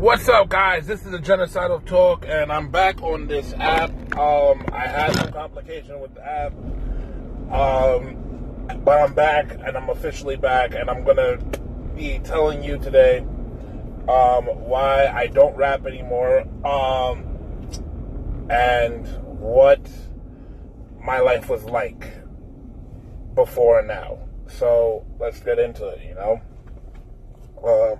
What's up, guys? This is the Genocidal Talk, and I'm back on this app. Um, I had some complication with the app, um, but I'm back, and I'm officially back, and I'm gonna be telling you today um, why I don't rap anymore, um, and what my life was like before and now. So let's get into it. You know. Uh,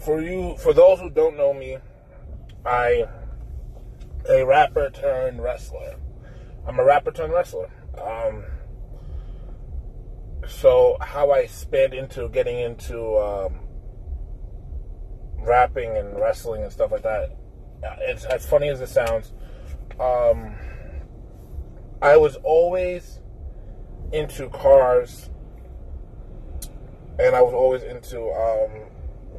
for you, for those who don't know me, I a rapper turned wrestler. I'm a rapper turned wrestler. Um, so how I sped into getting into um, rapping and wrestling and stuff like that. It's as funny as it sounds. Um, I was always into cars, and I was always into um,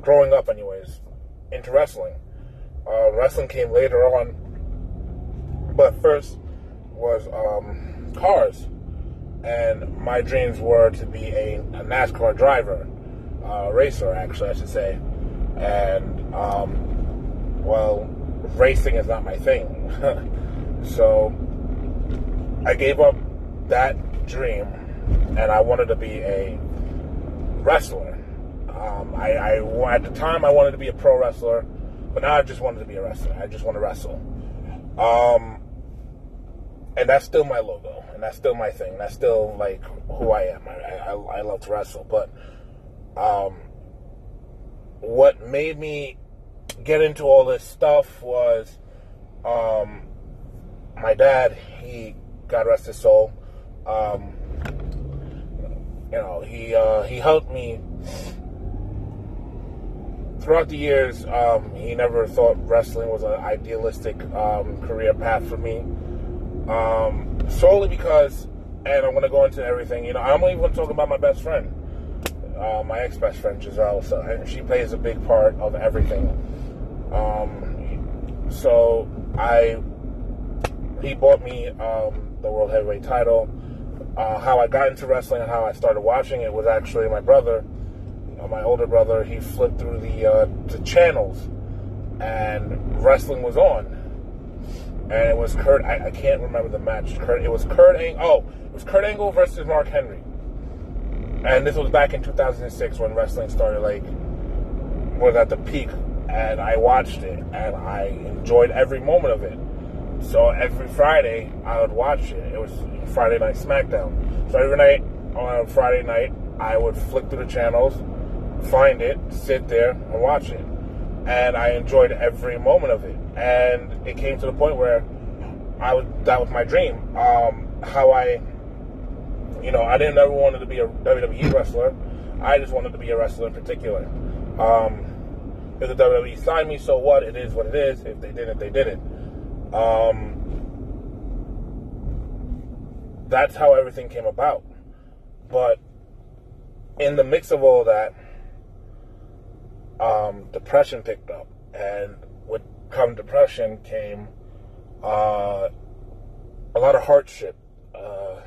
growing up, anyways, into wrestling. Uh, wrestling came later on, but first was um, cars, and my dreams were to be a, a NASCAR driver, uh, racer, actually, I should say. And um, well, racing is not my thing, so I gave up that dream, and I wanted to be a wrestler. Um, I, I, at the time I wanted to be a pro wrestler, but now I just wanted to be a wrestler. I just want to wrestle. Um, and that's still my logo, and that's still my thing. That's still like who I am. I, I, I love to wrestle, but um, what made me get into all this stuff was um, my dad. He God rest his soul. Um, you know, he uh, he helped me throughout the years, um, he never thought wrestling was an idealistic um, career path for me. Um, solely because, and I'm going to go into everything, you know, I'm only going to talk about my best friend, uh, my ex best friend, Giselle. So, she plays a big part of everything. Um, so, I, he bought me um, the World Heavyweight title. Uh, how I got into wrestling and how I started watching it was actually my brother uh, my older brother, he flipped through the, uh, the channels and wrestling was on. And it was Kurt, I, I can't remember the match. Kurt, it was Kurt Angle, oh, it was Kurt Angle versus Mark Henry. And this was back in 2006 when wrestling started, like, was at the peak. And I watched it and I enjoyed every moment of it. So every Friday I would watch it. It was Friday Night SmackDown. So every night on a Friday night I would flick through the channels find it, sit there, and watch it. And I enjoyed every moment of it. And it came to the point where I was that was my dream. Um, how I, you know, I didn't ever wanted to be a WWE wrestler. I just wanted to be a wrestler in particular. Um, if the WWE signed me, so what? It is what it is. If they didn't, they didn't. Um, that's how everything came about. But in the mix of all that, um, depression picked up, and with come depression came uh, a lot of hardship. Uh,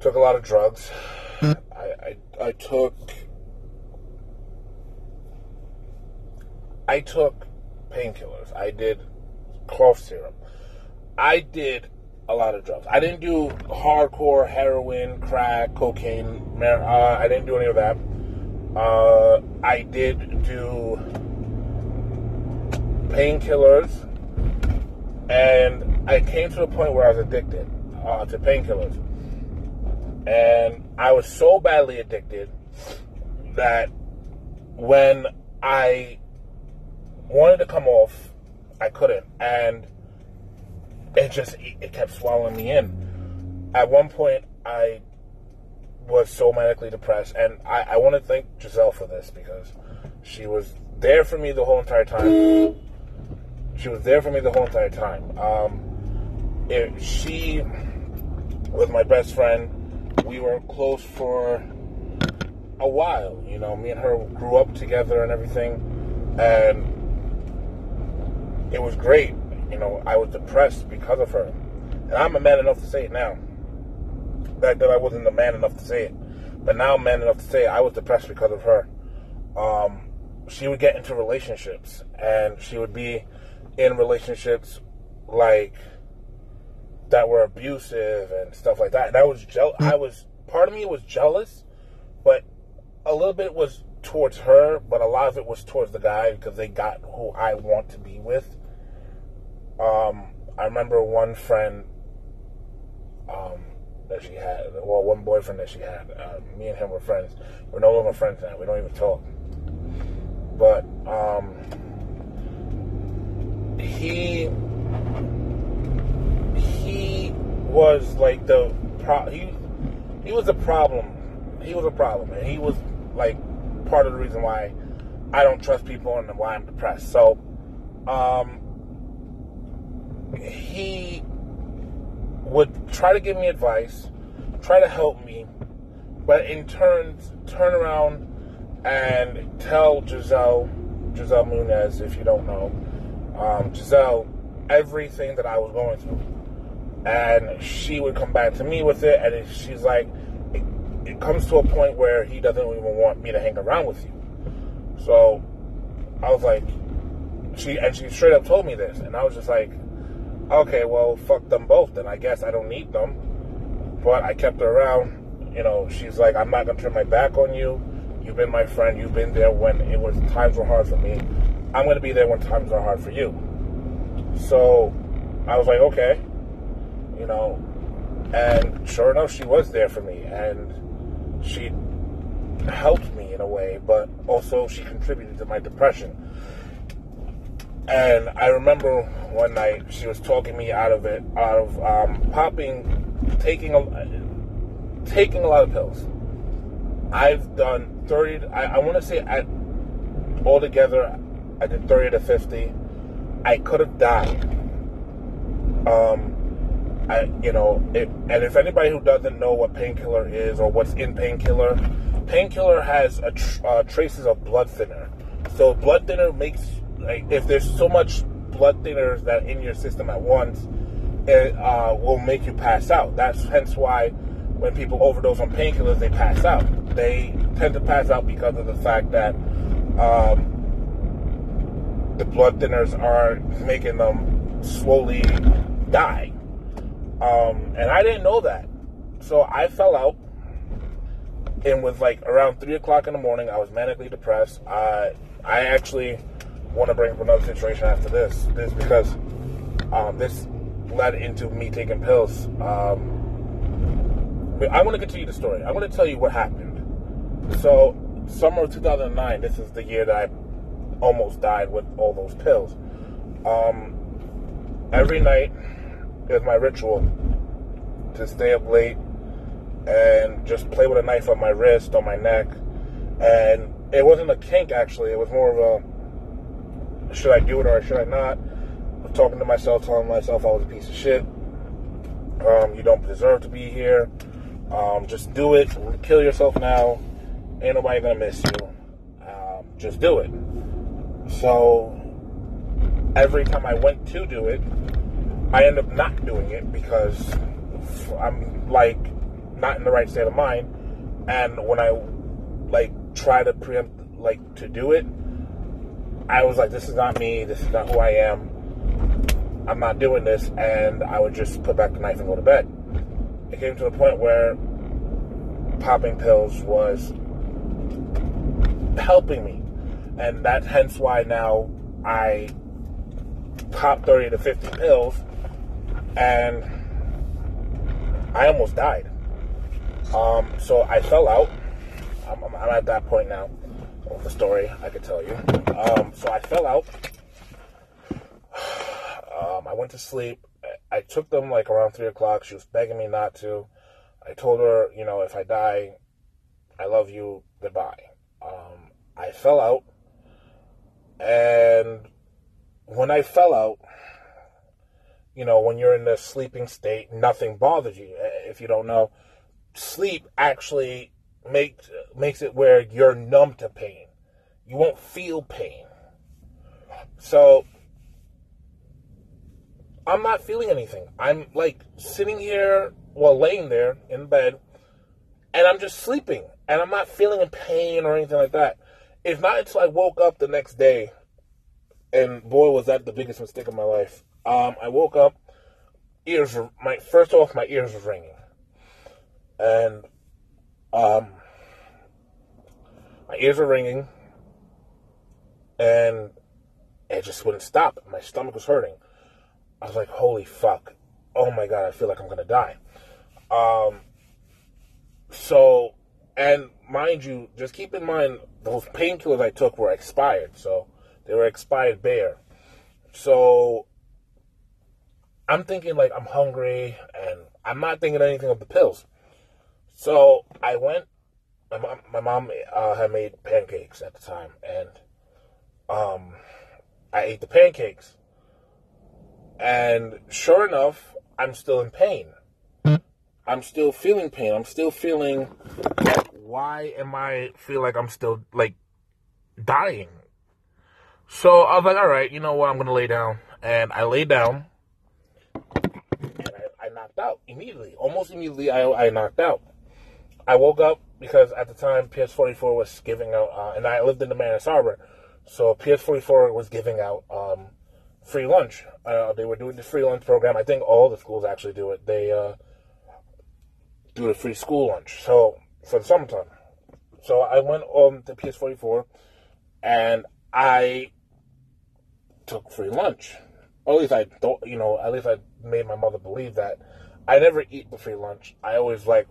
took a lot of drugs. I, I, I took I took painkillers. I did cough syrup. I did a lot of drugs. I didn't do hardcore heroin, crack, cocaine. Mar- uh, I didn't do any of that. Uh, I did do painkillers, and I came to a point where I was addicted uh, to painkillers. And I was so badly addicted that when I wanted to come off, I couldn't. And it just, it kept swallowing me in. At one point, I was so manically depressed, and I, I want to thank Giselle for this because she was there for me the whole entire time. She was there for me the whole entire time. Um, it, she was my best friend. We were close for a while. You know, me and her grew up together and everything, and it was great. You know, I was depressed because of her, and I'm a man enough to say it now back then I wasn't the man enough to say it, but now I'm man enough to say it. I was depressed because of her. Um, she would get into relationships and she would be in relationships like that were abusive and stuff like that. And I was jealous. I was part of me was jealous, but a little bit was towards her, but a lot of it was towards the guy because they got who I want to be with. Um, I remember one friend um, that she had, well, one boyfriend that she had. Uh, me and him were friends. We're no longer friends now. We don't even talk. But um, he he was like the pro- he he was a problem. He was a problem, and he was like part of the reason why I don't trust people and why I'm depressed. So, um, he would try to give me advice, try to help me, but in turn, turn around and tell Giselle, Giselle Munez, if you don't know, um, Giselle, everything that I was going through. And she would come back to me with it, and she's like, it, it comes to a point where he doesn't even want me to hang around with you. So I was like, she, and she straight up told me this, and I was just like, okay, well, fuck them both, then I guess I don't need them. But I kept her around. You know, she's like, I'm not gonna turn my back on you. You've been my friend. You've been there when it was times were hard for me. I'm gonna be there when times are hard for you. So I was like, okay, you know, and sure enough, she was there for me, and she helped me in a way, but also she contributed to my depression. And I remember one night she was talking me out of it, out of um, popping, taking a, taking a lot of pills. I've done 30, I, I want to say I, altogether, I did 30 to 50. I could have died. Um, I, you know, it, and if anybody who doesn't know what painkiller is or what's in painkiller, painkiller has tr- uh, traces of blood thinner. So blood thinner makes like if there's so much blood thinners that in your system at once, it uh, will make you pass out. That's hence why when people overdose on painkillers, they pass out. They tend to pass out because of the fact that um, the blood thinners are making them slowly die. Um, and I didn't know that. So I fell out and was like around three o'clock in the morning. I was manically depressed. I I actually want to bring up another situation after this. This because um, this led into me taking pills. Um, I want to continue the story. I want to tell you what happened. So, summer of 2009, this is the year that I almost died with all those pills. Um, every night is my ritual to stay up late and just play with a knife on my wrist, on my neck. And it wasn't a kink, actually. It was more of a should I do it or should I not? I'm talking to myself, telling myself I was a piece of shit. Um, you don't deserve to be here. Um, just do it. Kill yourself now. Ain't nobody gonna miss you. Um, just do it. So every time I went to do it, I end up not doing it because I'm like not in the right state of mind. And when I like try to preempt like to do it, I was like, this is not me. This is not who I am. I'm not doing this. And I would just put back the knife and go to bed. It came to the point where popping pills was helping me. And that's hence why now I pop 30 to 50 pills and I almost died. Um, so I fell out. I'm, I'm, at that point now of the story, I could tell you. Um, so I fell out. Um, I went to sleep. I took them like around three o'clock. She was begging me not to. I told her, you know, if I die, I love you. Goodbye. Um, I fell out, and when I fell out, you know, when you're in the sleeping state, nothing bothers you. If you don't know, sleep actually makes makes it where you're numb to pain. You won't feel pain. So I'm not feeling anything. I'm like sitting here, well, laying there in bed, and I'm just sleeping, and I'm not feeling pain or anything like that. it's not until I woke up the next day, and boy, was that the biggest mistake of my life. Um, I woke up, ears were, my first off, my ears were ringing, and um, my ears were ringing, and it just wouldn't stop. My stomach was hurting. I was like, "Holy fuck! Oh my god! I feel like I'm gonna die." Um, so, and mind you, just keep in mind those painkillers I took were expired, so they were expired Bayer. So I'm thinking like I'm hungry, and I'm not thinking anything of the pills. So I went. My mom, my mom uh, had made pancakes at the time, and um, I ate the pancakes. And sure enough, I'm still in pain. I'm still feeling pain. I'm still feeling. Why am I feel like I'm still like dying? So I was like, all right, you know what? I'm gonna lay down, and I lay down, and I, I knocked out immediately. Almost immediately, I, I knocked out. I woke up because at the time PS44 was giving out, uh, and I lived in the Mariners Harbor, so PS44 was giving out um, free lunch. Uh, they were doing the free lunch program. I think all the schools actually do it. They uh, do a free school lunch. So for the summertime. So I went on to PS44 and I took free lunch. Or at least I don't, you know, at least I made my mother believe that. I never eat the free lunch. I always like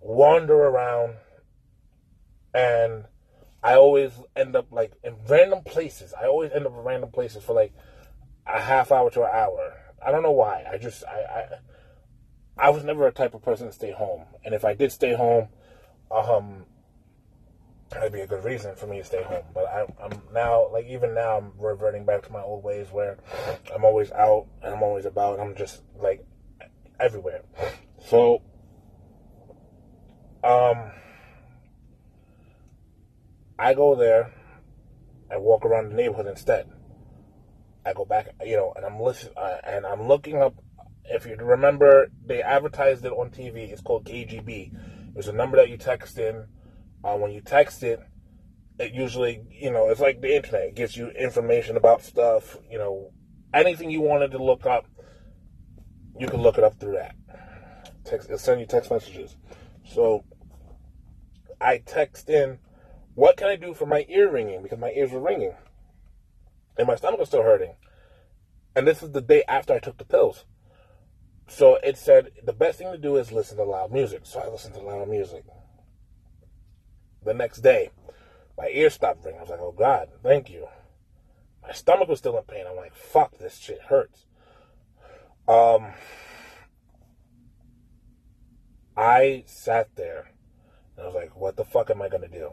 wander around and I always end up like in random places. I always end up in random places for like a half hour to an hour. I don't know why. I just I, I I was never a type of person to stay home, and if I did stay home, um, that'd be a good reason for me to stay home. But I, I'm now, like even now, I'm reverting back to my old ways where I'm always out and I'm always about. I'm just like everywhere. So, um, I go there. I walk around the neighborhood instead. I go back, you know, and I'm listening, uh, and I'm looking up if you remember, they advertised it on TV. It's called KGB. It's a number that you text in. Uh, when you text it, it usually, you know, it's like the internet. It gives you information about stuff. You know, anything you wanted to look up, you can look it up through that. Text, it'll send you text messages. So I text in, what can I do for my ear ringing? Because my ears were ringing. And my stomach was still hurting. And this is the day after I took the pills. So it said the best thing to do is listen to loud music. So I listened to loud music. The next day, my ears stopped ringing. I was like, oh God, thank you. My stomach was still in pain. I'm like, fuck, this shit hurts. Um, I sat there and I was like, what the fuck am I going to do?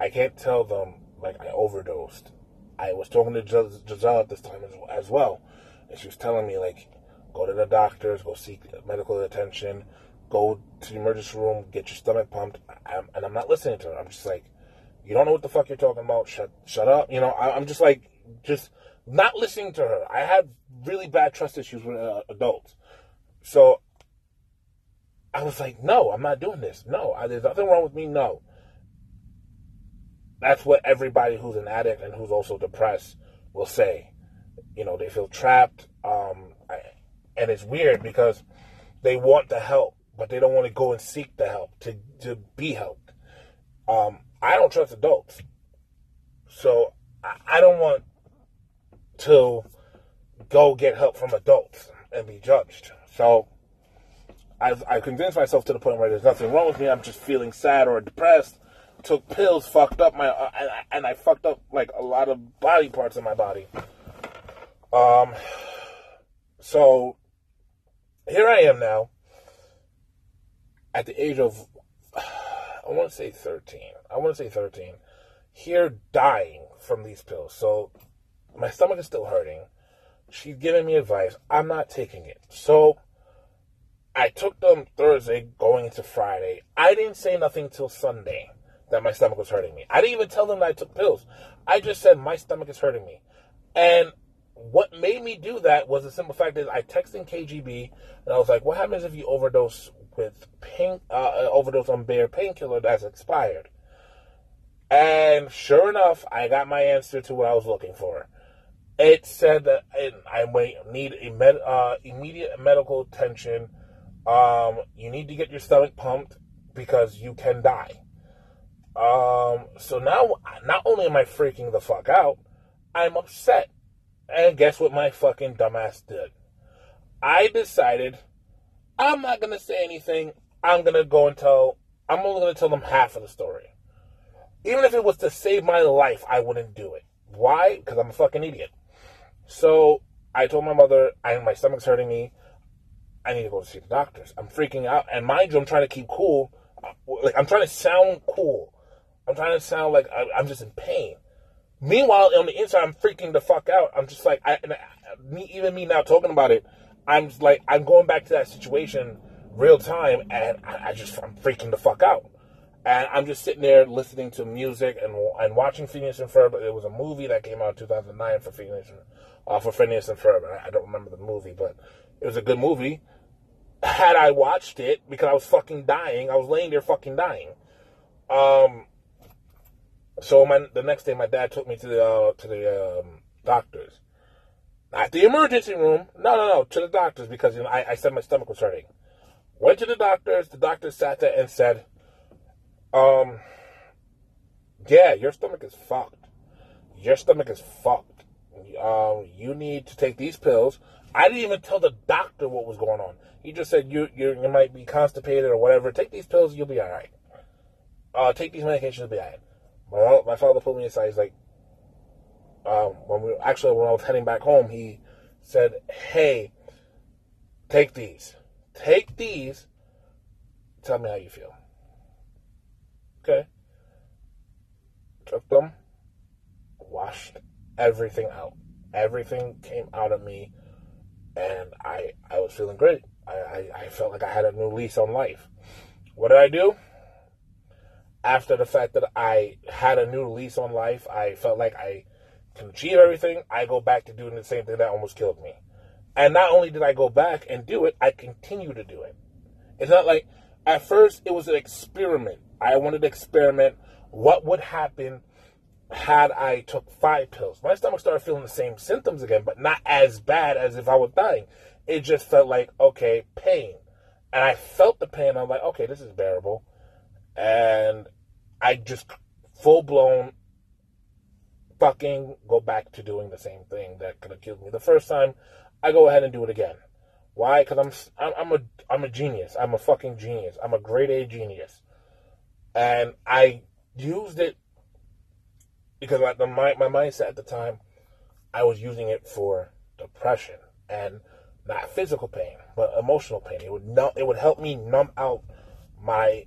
I can't tell them like I overdosed. I was talking to Giselle at this time as, as well. And she was telling me like, Go to the doctors, go seek medical attention, go to the emergency room, get your stomach pumped. I'm, and I'm not listening to her. I'm just like, you don't know what the fuck you're talking about. Shut, shut up. You know, I, am just like, just not listening to her. I had really bad trust issues with uh, adults. So I was like, no, I'm not doing this. No, I, there's nothing wrong with me. No. That's what everybody who's an addict and who's also depressed will say. You know, they feel trapped. Um, and it's weird because they want the help, but they don't want to go and seek the help to to be helped. Um, I don't trust adults, so I, I don't want to go get help from adults and be judged. So I, I convinced myself to the point where there's nothing wrong with me. I'm just feeling sad or depressed. Took pills, fucked up my, uh, and, I, and I fucked up like a lot of body parts in my body. Um, so here I am now at the age of, I want to say 13. I want to say 13. Here dying from these pills. So my stomach is still hurting. She's giving me advice. I'm not taking it. So I took them Thursday going into Friday. I didn't say nothing till Sunday that my stomach was hurting me. I didn't even tell them that I took pills. I just said my stomach is hurting me. And what made me do that was the simple fact that I texted KGB and I was like, "What happens if you overdose with pain, uh, uh, overdose on Bayer painkiller that's expired?" And sure enough, I got my answer to what I was looking for. It said that I need a med, uh, immediate medical attention. Um, you need to get your stomach pumped because you can die. Um, so now, not only am I freaking the fuck out, I'm upset. And guess what my fucking dumbass did? I decided I'm not gonna say anything. I'm gonna go and tell. I'm only gonna tell them half of the story. Even if it was to save my life, I wouldn't do it. Why? Because I'm a fucking idiot. So I told my mother, I my stomach's hurting me. I need to go to see the doctors. I'm freaking out, and mind you, I'm trying to keep cool. Like I'm trying to sound cool. I'm trying to sound like I'm just in pain. Meanwhile, on the inside, I'm freaking the fuck out. I'm just like, I, me, even me now talking about it, I'm just like, I'm going back to that situation real time, and I, I just, I'm freaking the fuck out. And I'm just sitting there listening to music and and watching Phineas and Ferb. It was a movie that came out in 2009 for Phineas, uh, for Phineas and Ferb. I, I don't remember the movie, but it was a good movie. Had I watched it because I was fucking dying, I was laying there fucking dying. Um, so my the next day, my dad took me to the uh, to the um, doctors, not the emergency room. No, no, no, to the doctors because you know I, I said my stomach was hurting. Went to the doctors. The doctor sat there and said, "Um, yeah, your stomach is fucked. Your stomach is fucked. Um, you need to take these pills." I didn't even tell the doctor what was going on. He just said you you you might be constipated or whatever. Take these pills, you'll be all right. Uh, take these medications, you'll be all right. My my father pulled me aside. He's like, um, when we actually when I was heading back home, he said, "Hey, take these, take these. Tell me how you feel." Okay. Took them, washed everything out. Everything came out of me, and I I was feeling great. I, I, I felt like I had a new lease on life. What did I do? After the fact that I had a new lease on life, I felt like I can achieve everything. I go back to doing the same thing that almost killed me. And not only did I go back and do it, I continue to do it. It's not like at first it was an experiment. I wanted to experiment what would happen had I took five pills. My stomach started feeling the same symptoms again, but not as bad as if I was dying. It just felt like, okay, pain. And I felt the pain. I'm like, okay, this is bearable. And I just full blown fucking go back to doing the same thing that could have killed me the first time. I go ahead and do it again. Why? Because I'm I'm a I'm a genius. I'm a fucking genius. I'm a grade A genius, and I used it because my the, my, my mindset at the time, I was using it for depression and not physical pain, but emotional pain. It would numb, it would help me numb out my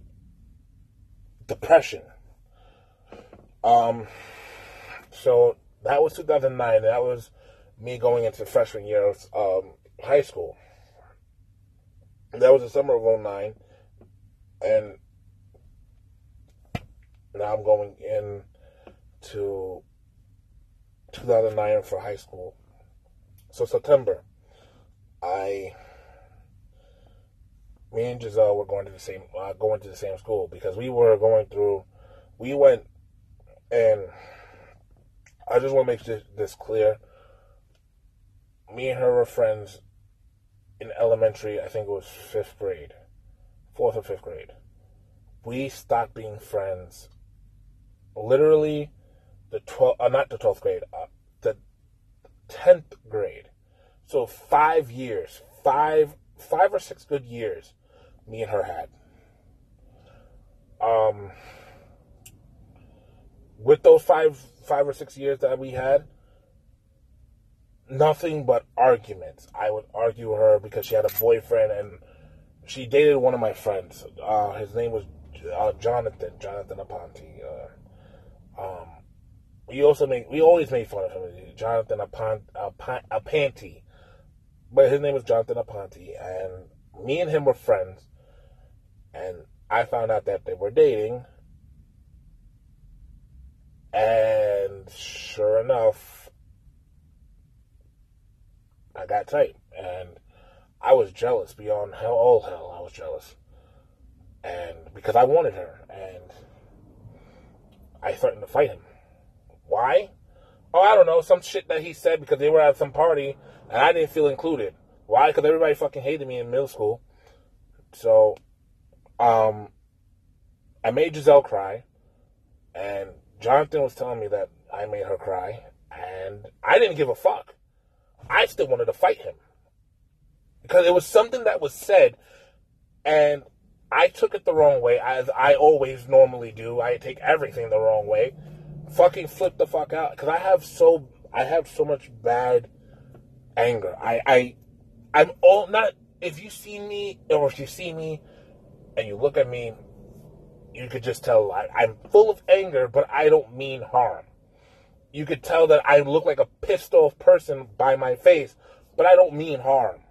depression. Um, so that was 2009. That was me going into freshman year of um, high school. That was the summer of 09. And now I'm going in to 2009 for high school. So September, I me and Giselle were going to the same uh, going to the same school because we were going through. We went, and I just want to make this, this clear. Me and her were friends in elementary. I think it was fifth grade, fourth or fifth grade. We stopped being friends. Literally, the twelve, uh, not the twelfth grade, uh, the tenth grade. So five years, five five or six good years me and her had. Um, with those five five or six years that we had, nothing but arguments. I would argue her because she had a boyfriend and she dated one of my friends. Uh, his name was uh, Jonathan Jonathan Aponte. Uh, um, we also made we always made fun of him, Jonathan Apont, Aponte, but his name was Jonathan Aponte, and me and him were friends and I found out that they were dating. And sure enough, I got tight. And I was jealous beyond hell, all hell. I was jealous. And because I wanted her. And I threatened to fight him. Why? Oh, I don't know. Some shit that he said because they were at some party and I didn't feel included. Why? Because everybody fucking hated me in middle school. So, um, I made Giselle cry, and Jonathan was telling me that I made her cry, and I didn't give a fuck. I still wanted to fight him because it was something that was said, and I took it the wrong way, as I always normally do. I take everything the wrong way. Fucking flip the fuck out because I have so I have so much bad anger. I I I'm all not. If you see me or if you see me and you look at me, you could just tell I, I'm full of anger, but I don't mean harm. You could tell that I look like a pissed off person by my face, but I don't mean harm.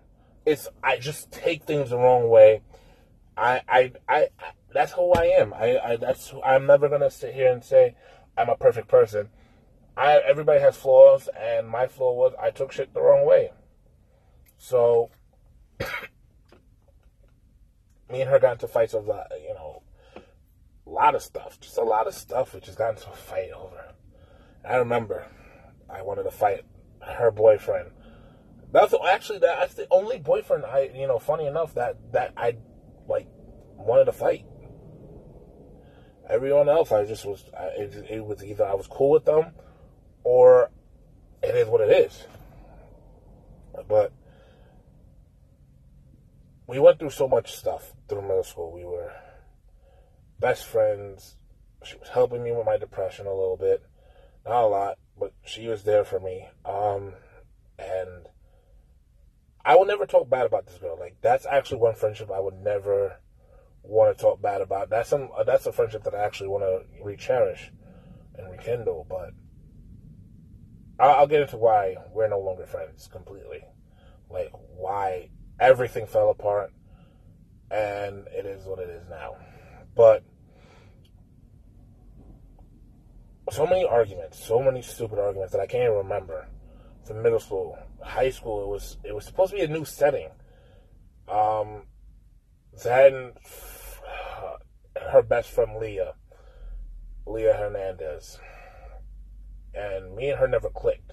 It's I just take things the wrong way. I I I, I that's who I am. I, I that's who, I'm never gonna sit here and say I'm a perfect person. I everybody has flaws, and my flaw was I took shit the wrong way. So me and her got into fights over, you know, a lot of stuff, just a lot of stuff. We just got into a fight over. I remember I wanted to fight her boyfriend. That's actually that's the only boyfriend I, you know, funny enough that that I like wanted to fight. Everyone else, I just was. It, it was either I was cool with them, or it is what it is. But we went through so much stuff through middle school. We were best friends. She was helping me with my depression a little bit, not a lot, but she was there for me. Um, and I will never talk bad about this girl. Like that's actually one friendship I would never want to talk bad about. That's some that's a friendship that I actually want to re-cherish and rekindle. But I'll, I'll get into why we're no longer friends completely. Like why everything fell apart, and it is what it is now. But so many arguments, so many stupid arguments that I can't even remember from middle school, high school. It was it was supposed to be a new setting. Um, then her best friend Leah, Leah Hernandez, and me and her never clicked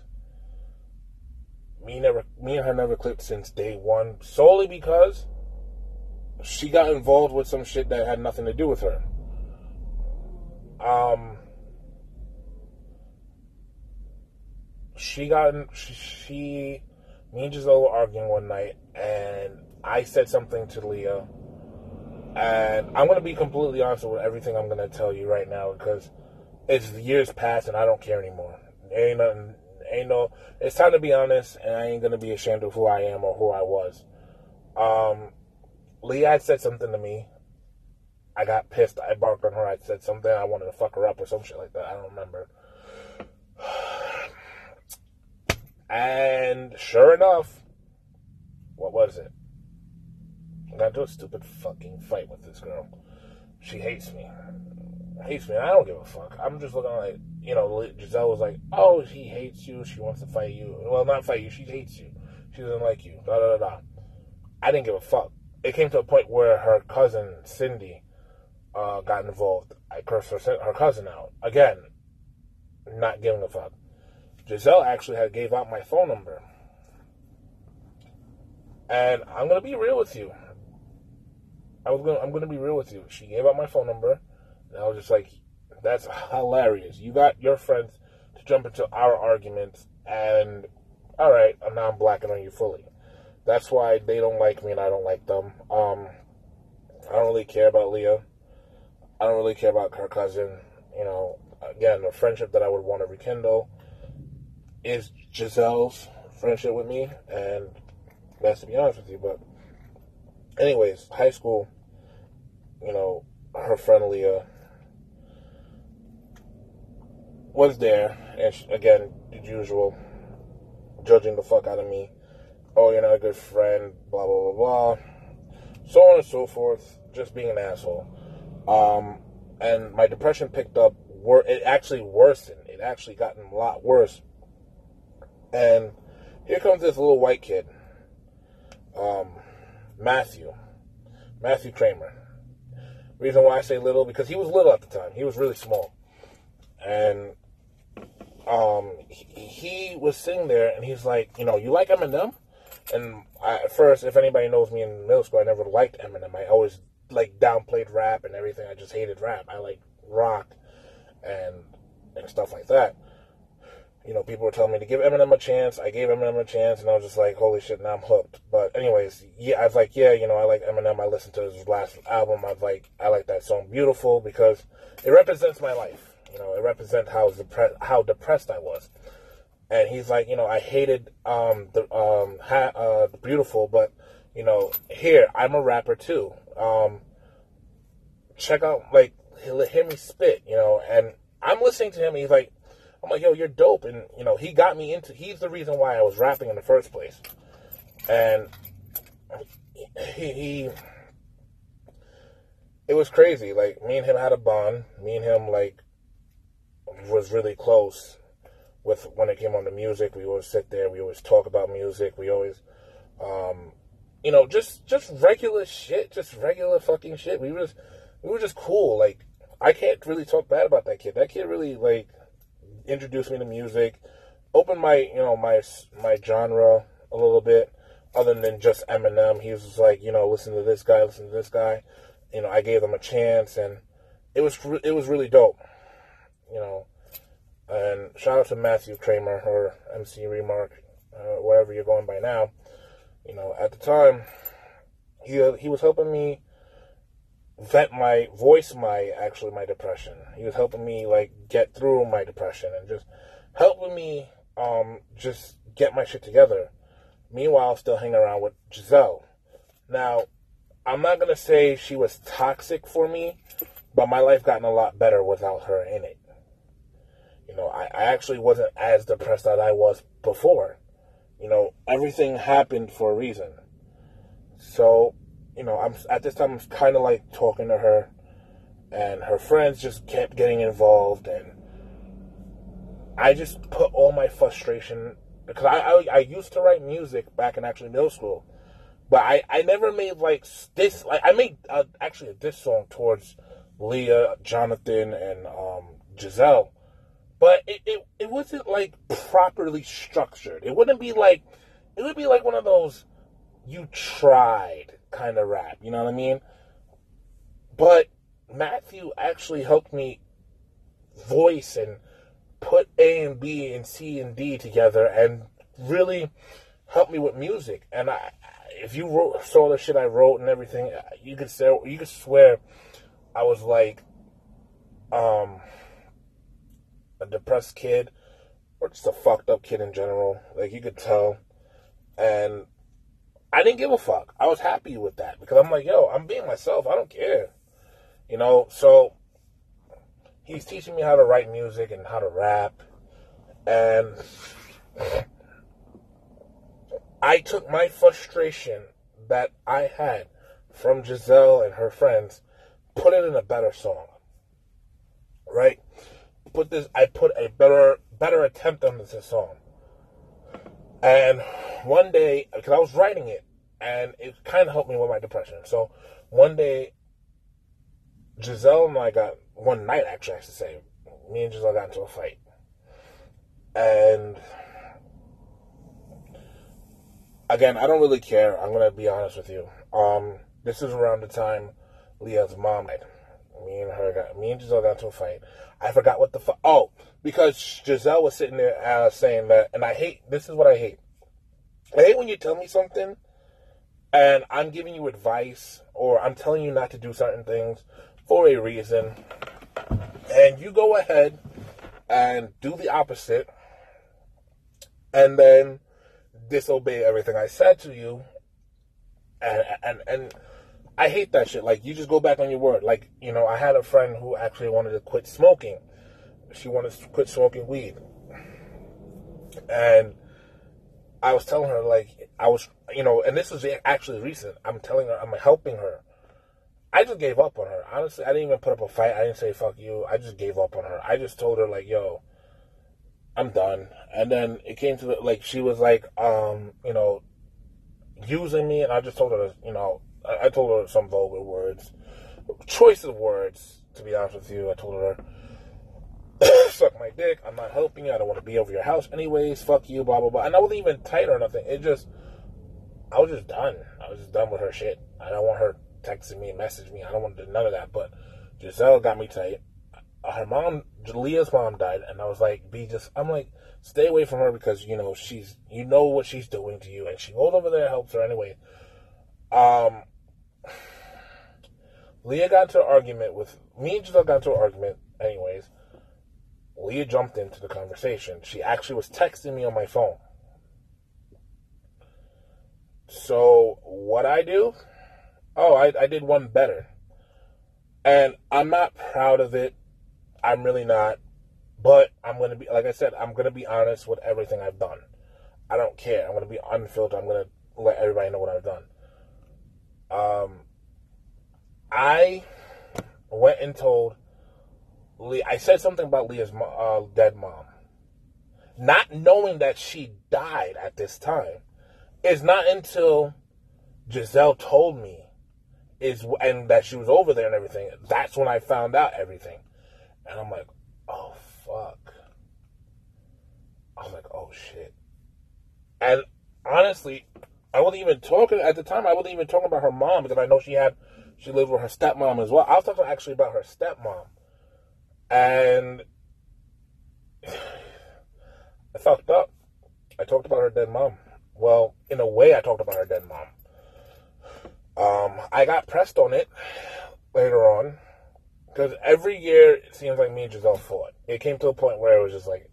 me never me and her never clicked since day one solely because she got involved with some shit that had nothing to do with her. Um, she got she, she me and Giselle were arguing one night, and I said something to Leah, and I'm gonna be completely honest with everything I'm gonna tell you right now because it's years past and I don't care anymore. Ain't nothing Ain't no. It's time to be honest, and I ain't gonna be ashamed of who I am or who I was. Um, Leah had said something to me. I got pissed. I barked on her. I said something. I wanted to fuck her up or some shit like that. I don't remember. And sure enough, what was it? I got into a stupid fucking fight with this girl. She hates me hates me. I don't give a fuck. I'm just looking like, you know, Giselle was like, oh, she hates you. She wants to fight you. Well, not fight you. She hates you. She doesn't like you. Da da da da. I didn't give a fuck. It came to a point where her cousin Cindy uh, got involved. I cursed her, her cousin out again. Not giving a fuck. Giselle actually had gave out my phone number, and I'm gonna be real with you. I was gonna, I'm gonna be real with you. She gave out my phone number and I was just like, that's hilarious. You got your friends to jump into our arguments, and all right, now I'm blacking on you fully. That's why they don't like me and I don't like them. Um, I don't really care about Leah. I don't really care about her cousin. You know, again, the friendship that I would want to rekindle is Giselle's friendship with me, and that's to be honest with you. But, anyways, high school, you know, her friend Leah was there, and she, again, usual, judging the fuck out of me. Oh, you're not a good friend, blah, blah, blah, blah. So on and so forth, just being an asshole. Um, and my depression picked up, it actually worsened. It actually gotten a lot worse. And here comes this little white kid, um, Matthew, Matthew Kramer. Reason why I say little, because he was little at the time. He was really small and um, he, he was sitting there, and he's like, you know, you like Eminem? And I, at first, if anybody knows me in middle school, I never liked Eminem. I always like downplayed rap and everything. I just hated rap. I like rock and and stuff like that. You know, people were telling me to give Eminem a chance. I gave Eminem a chance, and I was just like, holy shit, now I'm hooked. But anyways, yeah, I was like, yeah, you know, I like Eminem. I listened to his last album. I was like, I like that song, "Beautiful," because it represents my life. You know, it represents how depre- how depressed I was. And he's like, you know, I hated um, the um, ha- uh, beautiful, but you know, here I'm a rapper too. Um, check out like hear me spit, you know, and I'm listening to him. And he's like, I'm like, yo, you're dope, and you know, he got me into. He's the reason why I was rapping in the first place, and he, he it was crazy. Like me and him had a bond. Me and him like was really close with when it came on to music. We always sit there. We always talk about music. We always, um, you know, just just regular shit, just regular fucking shit. We was we were just cool. Like I can't really talk bad about that kid. That kid really like introduced me to music, opened my you know my my genre a little bit, other than just Eminem. He was like you know listen to this guy, listen to this guy. You know I gave them a chance, and it was it was really dope. You know, and shout out to Matthew Kramer or MC Remark, uh, wherever you're going by now. You know at the time he he was helping me vent my voice my actually my depression. He was helping me like get through my depression and just helping me um just get my shit together. Meanwhile, still hanging around with Giselle. Now, I'm not gonna say she was toxic for me, but my life gotten a lot better without her in it. You know, I, I actually wasn't as depressed as I was before. You know, everything happened for a reason. So you know, I'm at this time I'm kind of like talking to her, and her friends just kept getting involved, and I just put all my frustration because I, I, I used to write music back in actually middle school, but I I never made like this like I made uh, actually a diss song towards Leah, Jonathan, and um, Giselle, but it, it it wasn't like properly structured. It wouldn't be like it would be like one of those you tried kind of rap. You know what I mean? But Matthew actually helped me voice and put A and B and C and D together and really helped me with music. And I, if you wrote, saw the shit I wrote and everything, you could say, you could swear I was like, um, a depressed kid or just a fucked up kid in general. Like you could tell. And I didn't give a fuck. I was happy with that because I'm like, yo, I'm being myself. I don't care. You know, so he's teaching me how to write music and how to rap. And I took my frustration that I had from Giselle and her friends, put it in a better song. Right? Put this I put a better better attempt on this song. And one day, because I was writing it, and it kind of helped me with my depression. So one day, Giselle and I got one night actually, I should say. Me and Giselle got into a fight, and again, I don't really care. I'm gonna be honest with you. Um, this is around the time Leah's mom died. Me and her got me and Giselle got into a fight. I forgot what the fuck. Oh, because Giselle was sitting there uh, saying that, and I hate. This is what I hate. I hate when you tell me something, and I'm giving you advice, or I'm telling you not to do certain things for a reason, and you go ahead and do the opposite, and then disobey everything I said to you, and and and I hate that shit. Like you just go back on your word. Like you know, I had a friend who actually wanted to quit smoking. She wanted to quit smoking weed, and I was telling her like I was, you know, and this was actually recent. I'm telling her I'm helping her. I just gave up on her. Honestly, I didn't even put up a fight. I didn't say fuck you. I just gave up on her. I just told her like, yo, I'm done. And then it came to the, like she was like, um, you know, using me, and I just told her, you know, I, I told her some vulgar words, choice of words. To be honest with you, I told her suck my dick. I'm not helping you. I don't want to be over your house anyways. Fuck you, blah, blah, blah. And I wasn't even tight or nothing. It just, I was just done. I was just done with her shit. I don't want her texting me, messaging me. I don't want to do none of that. But Giselle got me tight. Her mom, Leah's mom died. And I was like, be just, I'm like, stay away from her because, you know, she's, you know what she's doing to you. And she goes over there, and helps her anyway. Um, Leah got into an argument with, me and Giselle got into an argument anyways Leah jumped into the conversation. She actually was texting me on my phone. So, what I do? Oh, I, I did one better. And I'm not proud of it. I'm really not. But I'm to be, like I said, I'm to be honest with everything I've done. I don't care. I'm to be unfiltered. I'm to let everybody know what I've done. Um, I went and told Lee. I said something about Leah's uh, dead mom. Not knowing that she died at this time It's not until Giselle told me is and that she was over there and everything. That's when I found out everything, and I'm like, oh fuck. I was like, oh shit. And honestly, I wasn't even talking at the time. I wasn't even talking about her mom because I know she had she lived with her stepmom as well. I was talking actually about her stepmom and I fucked up. I talked about her dead mom. Well, in a way, I talked about her dead mom. Um, I got pressed on it later on because every year it seems like me and Giselle fought. It came to a point where it was just like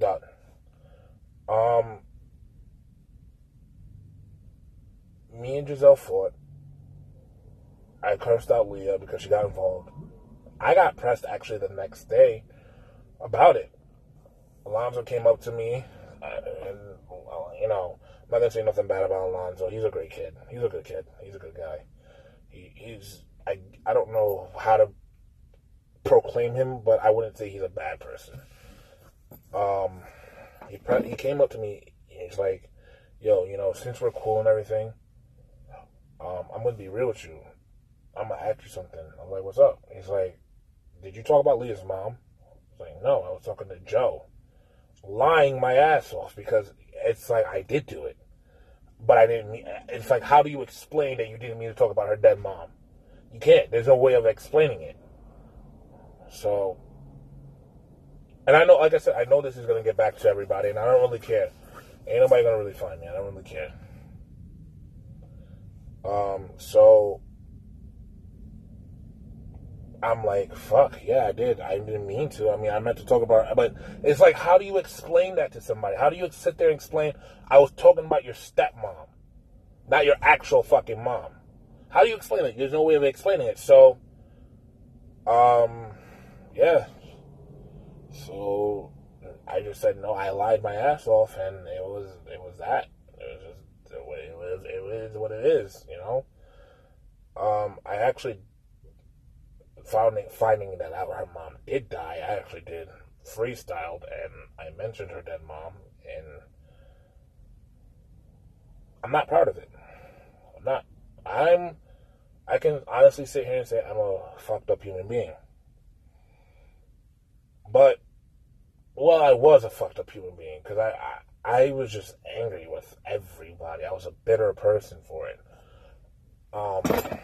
done. Um, me and Giselle fought. I cursed out Leah because she got involved. I got pressed actually the next day about it. Alonzo came up to me, uh, and you know, I'm not gonna say nothing bad about Alonzo. He's a great kid. He's a good kid. He's a good guy. He, he's I I don't know how to proclaim him, but I wouldn't say he's a bad person. Um, he pre- he came up to me. He's like, "Yo, you know, since we're cool and everything, um, I'm gonna be real with you. I'm gonna ask you something." I'm like, "What's up?" He's like, did you talk about Leah's mom? I was like, No, I was talking to Joe. Lying my ass off because it's like I did do it. But I didn't mean it's like how do you explain that you didn't mean to talk about her dead mom? You can't. There's no way of explaining it. So and I know like I said, I know this is gonna get back to everybody and I don't really care. Ain't nobody gonna really find me. I don't really care. Um, so I'm like, fuck, yeah, I did. I didn't mean to. I mean, I meant to talk about, but it's like, how do you explain that to somebody? How do you sit there and explain, I was talking about your stepmom, not your actual fucking mom? How do you explain it? There's no way of explaining it. So, um, yeah. So I just said no. I lied my ass off, and it was it was that. It was just it was it was what it is, you know. Um, I actually finding finding that out her mom did die, I actually did freestyled and I mentioned her dead mom and I'm not proud of it. I'm not. I'm. I can honestly sit here and say I'm a fucked up human being. But, well, I was a fucked up human being because I, I I was just angry with everybody. I was a bitter person for it. Um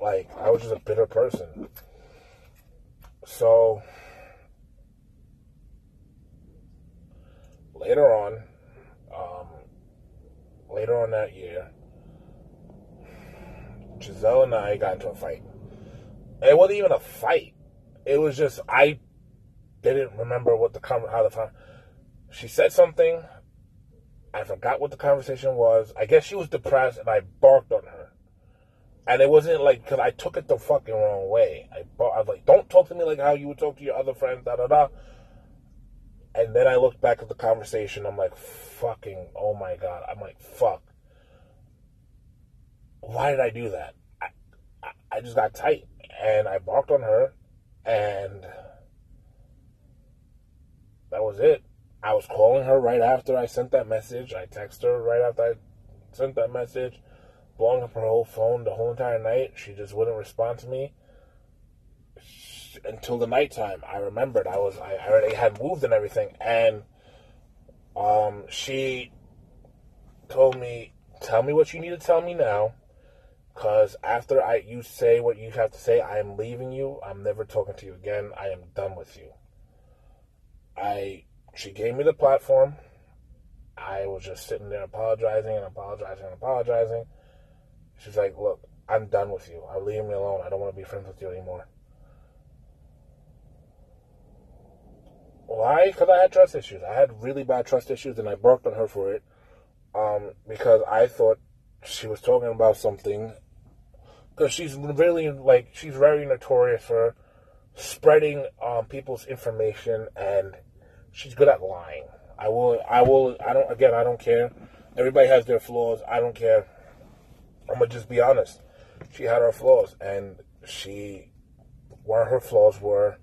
like I was just a bitter person. So later on, um, later on that year, Giselle and I got into a fight. It wasn't even a fight. It was just I didn't remember what the how the she said something. I forgot what the conversation was. I guess she was depressed, and I barked on her. And it wasn't like, because I took it the fucking wrong way. I, I was like, don't talk to me like how you would talk to your other friends, da da da. And then I looked back at the conversation. I'm like, fucking, oh my God. I'm like, fuck. Why did I do that? I, I, I just got tight. And I barked on her. And that was it. I was calling her right after I sent that message. I texted her right after I sent that message blowing up her whole phone the whole entire night. She just wouldn't respond to me. until the nighttime. I remembered I was I already had moved and everything, and um, she told me, "Tell me what you need to tell me now." Cause after I you say what you have to say, I am leaving you. I'm never talking to you again. I am done with you. I she gave me the platform. I was just sitting there apologizing and apologizing and apologizing. She's like, "Look, I'm done with you. I'm leaving me alone. I don't want to be friends with you anymore." Why? Because I had trust issues. I had really bad trust issues, and I barked on her for it. Um, because I thought she was talking about something because she's really like she's very notorious for spreading um, people's information and she's good at lying. I will, I will, I don't. Again, I don't care. Everybody has their flaws. I don't care. I'm gonna just be honest. She had her flaws, and she, one of her flaws were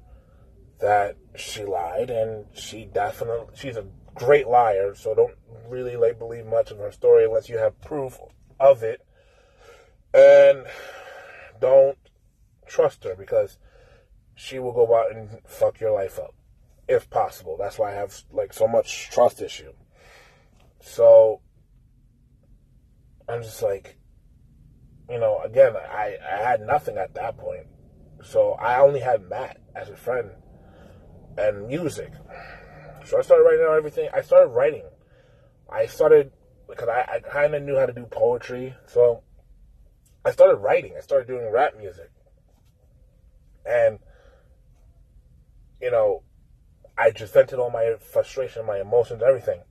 that she lied, and she definitely, she's a great liar. So don't really like believe much of her story unless you have proof of it. And don't trust her because she will go out and fuck your life up if possible. That's why I have like so much trust issue. So I'm just like, you know, again, I, I had nothing at that point. So I only had Matt as a friend and music. So I started writing out everything. I started writing. I started because I, I kind of knew how to do poetry. So I started writing. I started doing rap music. And, you know, I just vented all my frustration, my emotions, everything.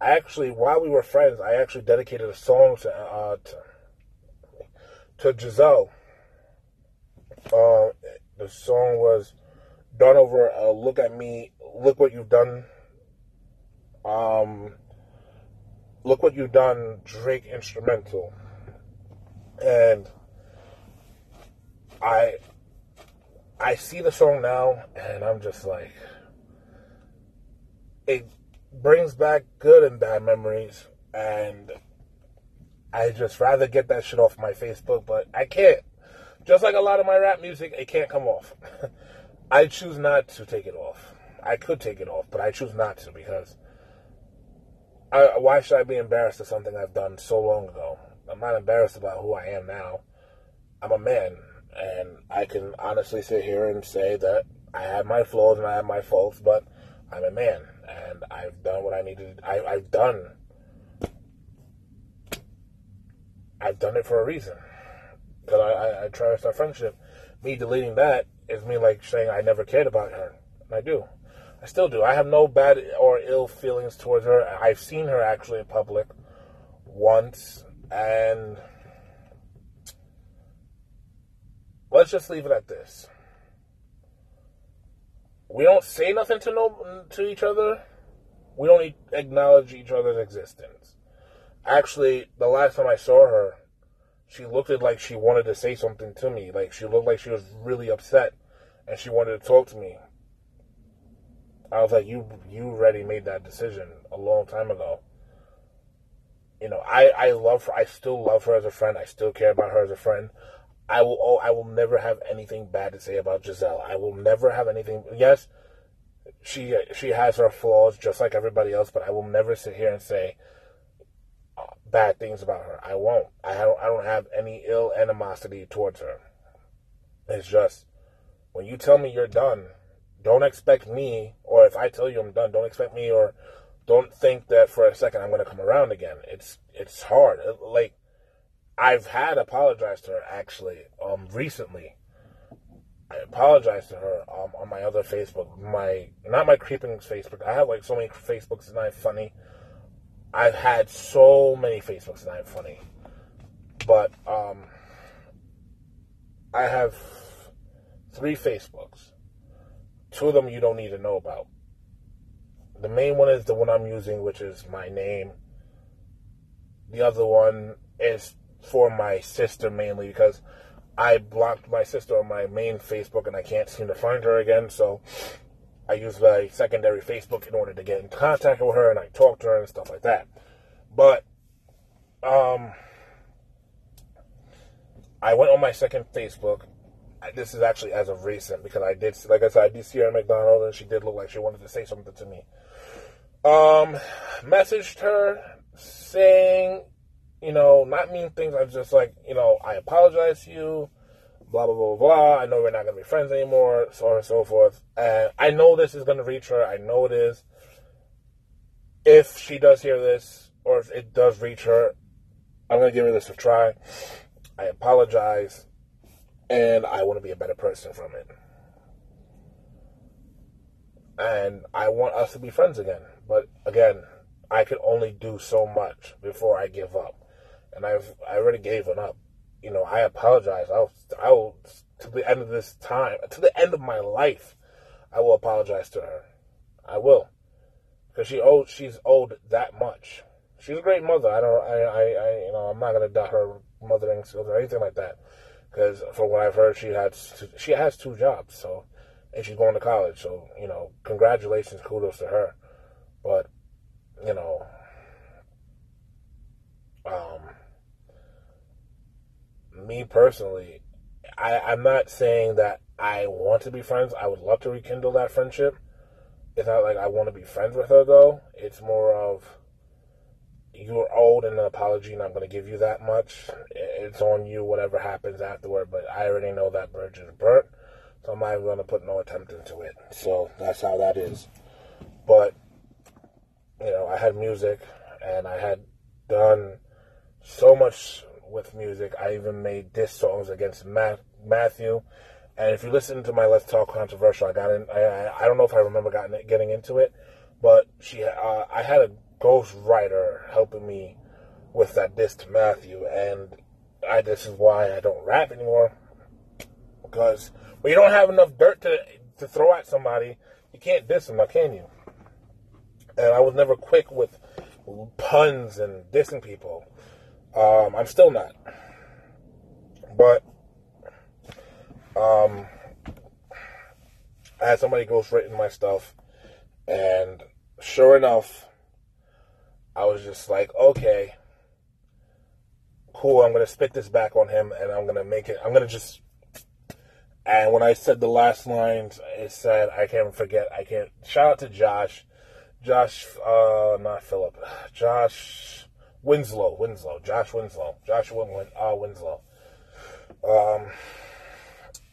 I actually, while we were friends, I actually dedicated a song to, uh, to, to Giselle. Uh, the song was done over uh, Look at Me, Look What You've Done. Um, look What You've Done, Drake instrumental and I I see the song now and I'm just like it brings back good and bad memories and I just rather get that shit off my Facebook, but I can't. Just like a lot of my rap music, it can't come off. I choose not to take it off. I could take it off, but I choose not to because I, why should I be embarrassed of something I've done so long ago? I'm not embarrassed about who I am now. I'm a man, and I can honestly sit here and say that I have my flaws and I have my faults, but I'm a man, and I've done what I needed. I, I've done. I've done it for a reason. Because I, I, I cherished our friendship. Me deleting that is me like saying I never cared about her. And I do. I still do. I have no bad or ill feelings towards her. I've seen her actually in public once and let's just leave it at this. We don't say nothing to no to each other. We don't acknowledge each other's existence. Actually, the last time I saw her, she looked like she wanted to say something to me. Like she looked like she was really upset and she wanted to talk to me. I was like, "You, you already made that decision a long time ago." you know, I, I love her. I still love her as a friend. I still care about her as a friend. I will oh, I will never have anything bad to say about Giselle. I will never have anything. Yes, she she has her flaws just like everybody else, but I will never sit here and say bad things about her. I won't. I don't. I don't have any ill animosity towards her. It's just when you tell me you're done, don't expect me, or if I tell you I'm done, don't expect me or don't think that for a second I'm going to come around again. It's it's hard. Like I've had apologized to her actually um recently. I apologized to her um, on my other Facebook, my not my creeping Facebook. I have like so many Facebooks that I'm funny. I've had so many Facebooks that I'm funny, but um, I have three Facebooks. Two of them you don't need to know about the main one is the one I'm using, which is my name. The other one is for my sister mainly because I blocked my sister on my main Facebook and I can't seem to find her again. So I use my secondary Facebook in order to get in contact with her and I talk to her and stuff like that. But um, I went on my second Facebook this is actually as of recent because I did, like I said, I did see her at McDonald's and she did look like she wanted to say something to me. Um, messaged her saying, you know, not mean things. I was just like, you know, I apologize to you, blah, blah, blah, blah. I know we're not to be friends anymore, so on and so forth. And I know this is to reach her. I know it is. If she does hear this, or if it does reach her, I'm to give her this a try. I apologize, and I want to be a better person from it. And I want us to be friends again. But again, I can only do so much before I give up. And I've I already given up. You know, I apologize. I'll I'll to the end of this time, to the end of my life, I will apologize to her. I will. Because she owed she's owed that much. She's a great mother. I don't I, I, I you know, I'm not gonna doubt her mothering skills or anything like that. Because from what I've heard, she has she has two jobs. So, and she's going to college. So you know, congratulations, kudos to her. But you know, um, me personally, I I'm not saying that I want to be friends. I would love to rekindle that friendship. It's not like I want to be friends with her though. It's more of you're old and an apology, and I'm going to give you that much. It's on you, whatever happens afterward. But I already know that bridge is burnt, so I'm not going to put no attempt into it. So that's how that is. But you know, I had music, and I had done so much with music. I even made diss songs against Matt, Matthew. And if you listen to my Let's Talk controversial, I got in. I, I don't know if I remember getting getting into it, but she, uh, I had a ghost writer helping me with that diss to Matthew, and I this is why I don't rap anymore because when you don't have enough dirt to to throw at somebody, you can't diss them, now can you? And I was never quick with puns and dissing people. Um, I'm still not, but um, I had somebody ghost written my stuff, and sure enough I was just like, okay, cool. I'm gonna spit this back on him, and I'm gonna make it. I'm gonna just. And when I said the last lines, it said, I can't forget. I can't. Shout out to Josh, Josh, uh, not Philip, Josh Winslow, Winslow, Josh Winslow, Joshua Win, uh, Winslow. Um,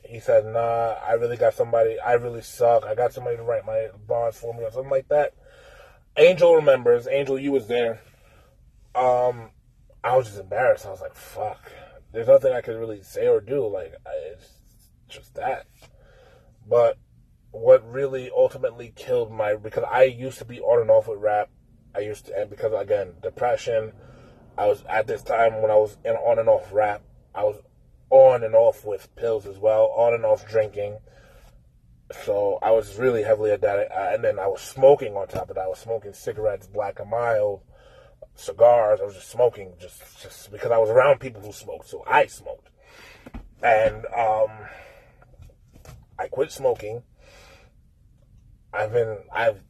he said, "Nah, I really got somebody. I really suck. I got somebody to write my bars for me or something like that." Angel remembers. Angel, you was there. Um, I was just embarrassed. I was like, "Fuck." There's nothing I could really say or do. Like, it's just that. But what really ultimately killed my because I used to be on and off with rap. I used to, and because again, depression. I was at this time when I was in on and off rap. I was on and off with pills as well, on and off drinking. So I was really heavily addicted, uh, and then I was smoking on top of that. I was smoking cigarettes, Black and Mild, cigars. I was just smoking just just because I was around people who smoked, so I smoked. And um, I quit smoking. I've been I've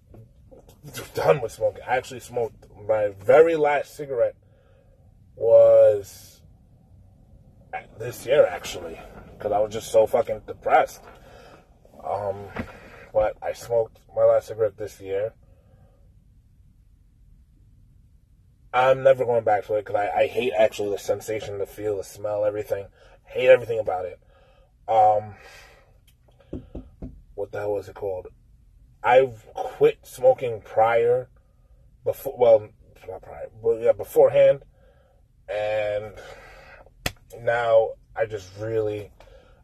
done with smoking. I actually smoked my very last cigarette was this year actually because I was just so fucking depressed. Um, but I smoked my last cigarette this year. I'm never going back to it because I, I hate actually the sensation, the feel, the smell, everything. Hate everything about it. Um, what the hell was it called? I've quit smoking prior, before. Well, not prior, but yeah, beforehand, and now I just really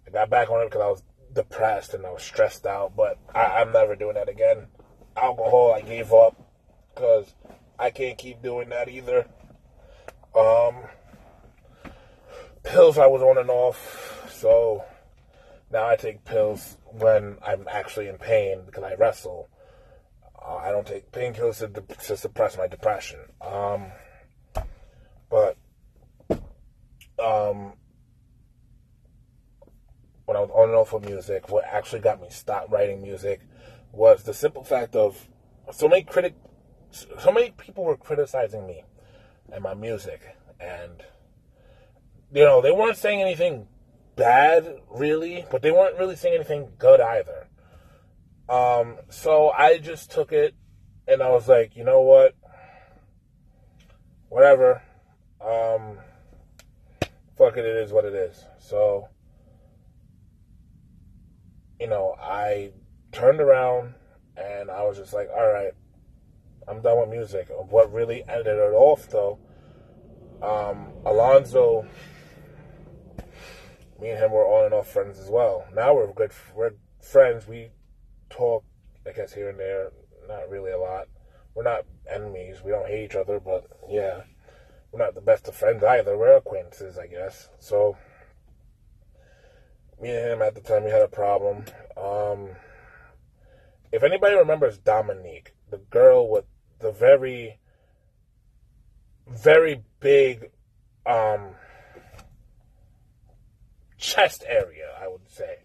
I got back on it because I was depressed and I was stressed out, but I, am never doing that again. Alcohol, I gave up because I can't keep doing that either. Um, pills, I was on and off, so now I take pills when I'm actually in pain because I wrestle. Uh, I don't take painkillers to, to, suppress my depression. Um, but um, when I was on and off of music, what actually got me stop writing music was the simple fact of so many critic, so many people were criticizing me and my music, and you know they weren't saying anything bad, really, but they weren't really saying anything good either. Um, so I just took it and I was like, you know what? Whatever. Um, fuck it, it is what it is. So, you know, I turned around and I was just like, all right, I'm done with music. What really ended it off, though, um, Alonzo, me and him were on and off friends as well. Now we're good, we're friends. We talk, I guess, here and there, not really a lot. We're not enemies. We don't hate each other, but yeah, we're not the best of friends either. We're acquaintances, I guess. So, me and him at the time, we had a problem. Um, if anybody remembers Dominique, the girl with the very, very big um, chest area, I would say.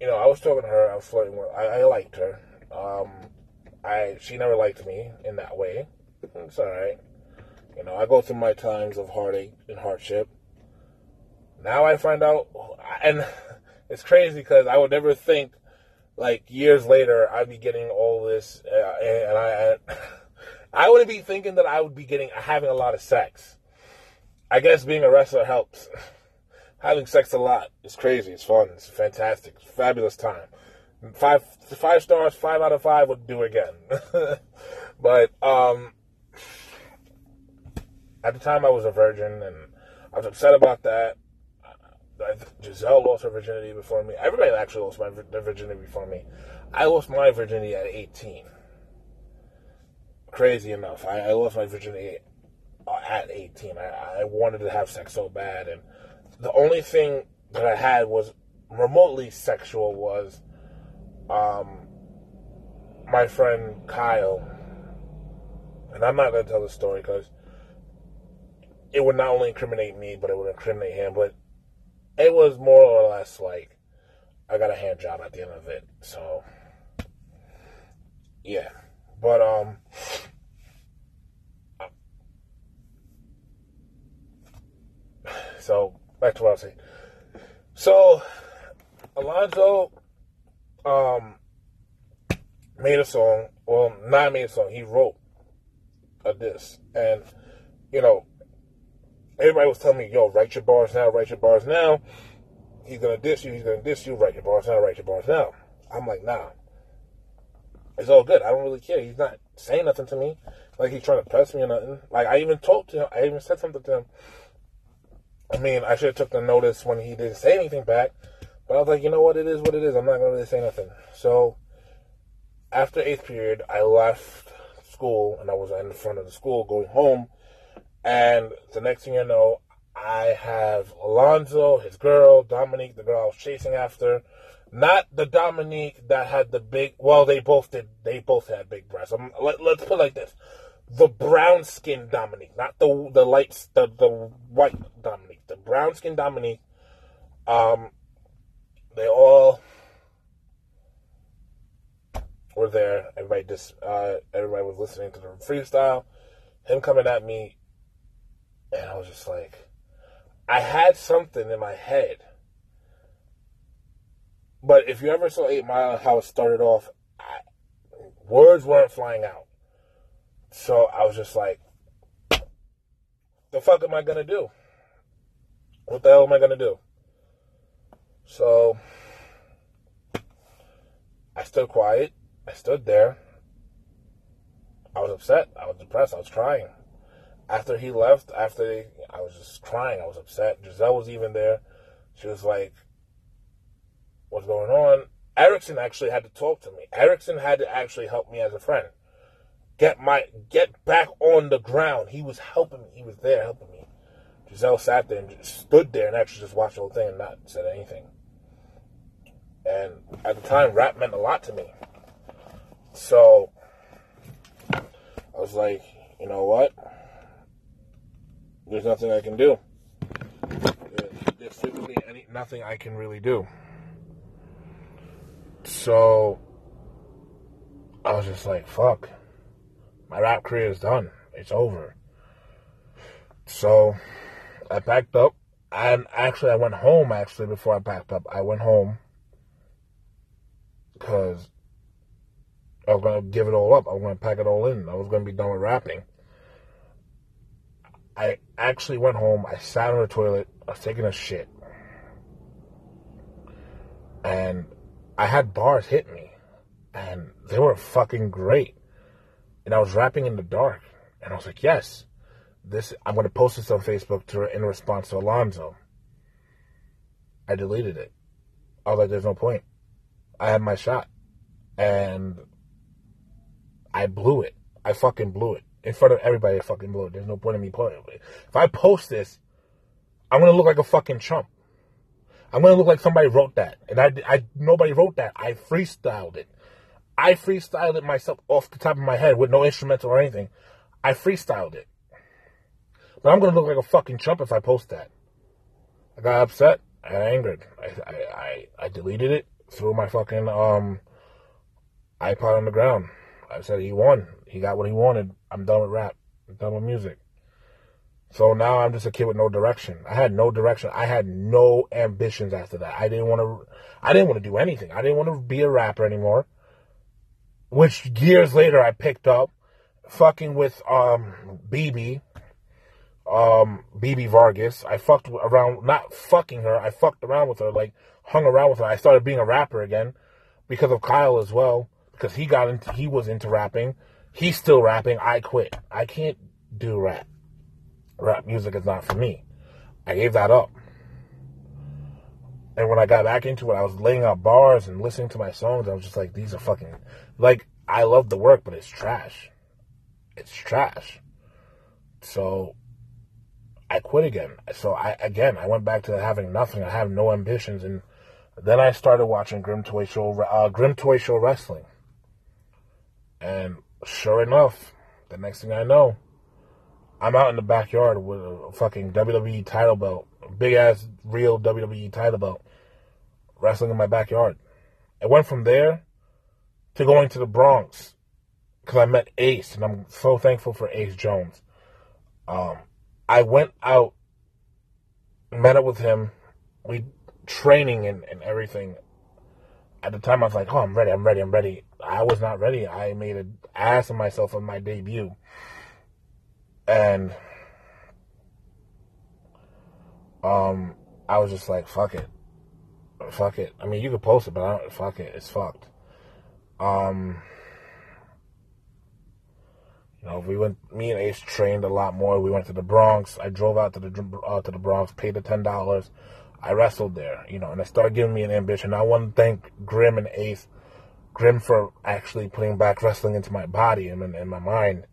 You know, I was talking to her. I was flirting with. I, I liked her. Um, I she never liked me in that way. It's all right. You know, I go through my times of heartache and hardship. Now I find out, and it's crazy because I would never think, like years later, I'd be getting all this, uh, and I, I wouldn't be thinking that I would be getting having a lot of sex. I guess being a wrestler helps. having sex a lot is crazy. It's fun. It's fantastic. It's fabulous time. Five five stars, five out of five would do again. but um, at the time, I was a virgin, and I was upset about that. Giselle lost her virginity before me. Everybody actually lost my their virginity before me. I lost my virginity at 18. Crazy enough, I, I lost my virginity at 18. I, I wanted to have sex so bad, and the only thing that I had was remotely sexual was um, my friend Kyle. And I'm not going to tell the story because it would not only incriminate me, but it would incriminate him. But it was more or less like I got a hand job at the end of it. So, yeah. But, um, so back to what I was saying. So, Alonzo um, made a song. Well, not made a song. He wrote a diss, and you know, everybody was telling me, "Yo, write your bars now. Write your bars now." He's gonna diss you. He's gonna diss you. Write your bars now. Write your bars now. I'm like, nah. It's all good. I don't really care. He's not saying nothing to me. Like he's trying to press me or nothing. Like I even talked to him. I even said something to him I mean, I should have took the notice when he didn't say anything back, but I was like, you know what, it is what it is. I'm not gonna really say nothing. So after eighth period, I left school and I was in front of the school going home, and the next thing you know, I have Alonzo, his girl, Dominique, the girl I was chasing after. Not the Dominique that had the big. Well, they both did. They both had big breasts. Um, let, us put it like this: the brown skin Dominique, not the the light, the the white Dominique, the brown skin Dominique. Um, they all were there. Everybody just uh, everybody was listening to the freestyle. Him coming at me, and I was just like, I had something in my head. But if you ever saw Eight Mile, how it started off, I, words weren't flying out so I was just like, the fuck am I gonna do? What the hell am I gonna do? So I stood quiet. I stood there. I was upset. I was depressed. I was crying. After he left, after I was just crying. I was upset. Giselle was even there. She was like, What's going on? Erickson actually had to talk to me. Erickson had to actually help me as a friend get my get back on the ground. He was helping me. He was there helping me. Giselle sat there and just stood there and actually just watched the whole thing and not said anything. And at the time, rap meant a lot to me. So I was like, you know what? There's nothing I can do. There's physically any, nothing I can really do. So I was just like, fuck my rap career is done. It's over. So I packed up and actually, I went home actually before I packed up. I went home because I was gonna give it all up. I was gonna pack it all in. I was gonna be done with rapping. I actually went home. I sat on the toilet. I was taking a shit, and I had bars hit me, and they were fucking great. And I was rapping in the dark, and I was like, "Yes, this. I'm gonna post this on Facebook to in response to Alonzo." I deleted it. I was like, "There's no point." I had my shot, and I blew it. I fucking blew it. In front of everybody, I fucking blew it. There's no point in me putting it. If I post this, I'm gonna look like a fucking chump. I'm gonna look like somebody wrote that. And I, I nobody wrote that. I freestyled it. I freestyled it myself off the top of my head with no instrumental or anything. I freestyled it. But I'm gonna look like a fucking chump if I post that. I got upset. I got angered. I, I, I, I deleted it, threw my fucking um iPod on the ground. I said he won. He got what he wanted. I'm done with rap. I'm done with music. So now I'm just a kid with no direction. I had no direction. I had no ambitions after that. I didn't want to. I didn't want to do anything. I didn't want to be a rapper anymore. Which years later I picked up, fucking with um BB, um BB Vargas. I fucked around, not fucking her. I fucked around with her, like hung around with her. I started being a rapper again because of Kyle as well because he got into he was into rapping. He's still rapping. I quit. I can't do rap. Rap music is not for me. I gave that up. And when I got back into it, I was laying out bars and listening to my songs. I was just like, these are fucking like I love the work, but it's trash. It's trash. So I quit again. So I again I went back to having nothing. I have no ambitions, and then I started watching Grim Toy Show, uh, Grim Toy Show Wrestling. And sure enough, the next thing I know, I'm out in the backyard with a fucking WWE title belt, big ass real WWE title belt, wrestling in my backyard. I went from there to going to the Bronx because I met Ace, and I'm so thankful for Ace Jones. Um, I went out, met up with him, we training and, and everything. At the time, I was like, "Oh, I'm ready, I'm ready, I'm ready." I was not ready. I made an ass of myself on my debut. And um I was just like, fuck it. Fuck it. I mean you could post it, but I don't fuck it. It's fucked. Um you know, we went. Me and Ace trained a lot more. We went to the Bronx. I drove out to the uh, to the Bronx, paid the ten dollars. I wrestled there, you know, and it started giving me an ambition. I want to thank Grim and Ace Grim for actually putting back wrestling into my body and in my mind,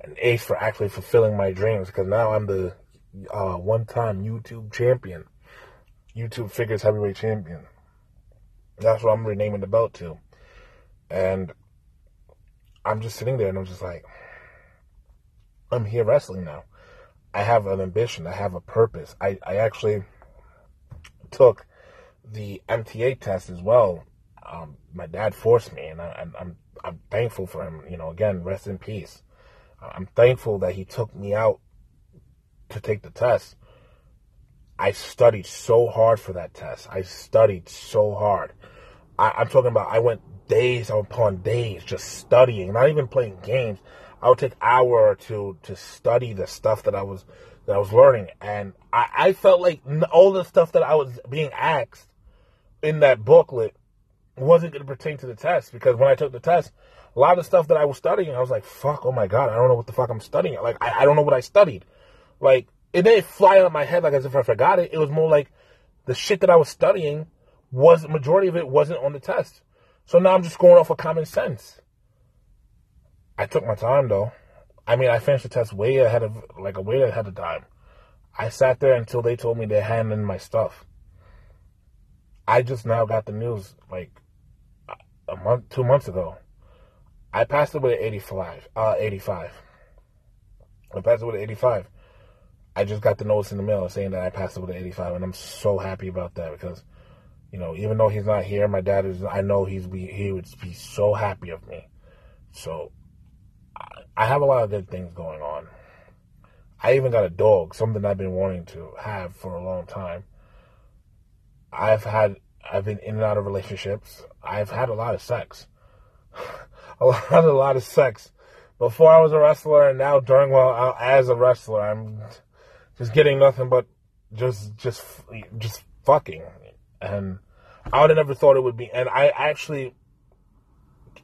and Ace for actually fulfilling my dreams because now I'm the uh, one-time YouTube champion, YouTube figures heavyweight champion. That's what I'm renaming the belt to, and I'm just sitting there and I'm just like, I'm here wrestling now. I have an ambition. I have a purpose. I, I actually took the MTA test as well um, my dad forced me, and I, am I'm I'm thankful for him. You know, again, rest in peace. I'm thankful that he took me out to take the test. I studied so hard for that test. I studied so hard. I, I'm talking about I went days upon days just studying, not even playing games. I would take hour or two to study the stuff that I was that I was learning, and I, I felt like all the stuff that I was being asked in that booklet wasn't going to pertain to the test because when I took the test, a lot of the stuff that I was studying, I was like, fuck, oh my God, I don't know what the fuck I'm studying. Like, I, I don't know what I studied. Like, it didn't fly out of my head like as if I forgot it. It was more like the shit that I was studying was, the majority of it wasn't on the test. So now I'm just going off of common sense. I took my time though. I mean, I finished the test way ahead of, like, a way ahead of time. I sat there until they told me they're handing my stuff. I just now got the news, like, a month, two months ago. I passed away at 85. Uh, 85. I passed away at 85. I just got the notice in the mail saying that I passed away at 85, and I'm so happy about that because, you know, even though he's not here, my dad is. I know he's be he would be so happy of me. So, I, I have a lot of good things going on. I even got a dog, something I've been wanting to have for a long time. I've had, I've been in and out of relationships. I've had a lot of sex. a lot, a lot of sex. Before I was a wrestler and now during while uh, as a wrestler, I'm just getting nothing but just, just, just fucking. And I would have never thought it would be. And I actually,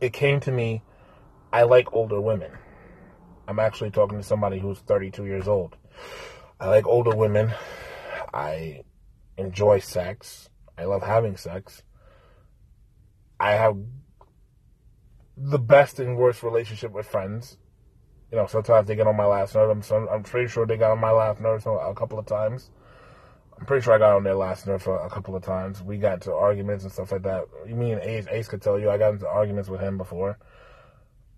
it came to me, I like older women. I'm actually talking to somebody who's 32 years old. I like older women. I enjoy sex. I love having sex. I have the best and worst relationship with friends. You know, sometimes they get on my last nerve. I'm, I'm pretty sure they got on my last nerve a couple of times. I'm pretty sure I got on their last nerve a couple of times. We got into arguments and stuff like that. You mean Ace? Ace could tell you I got into arguments with him before.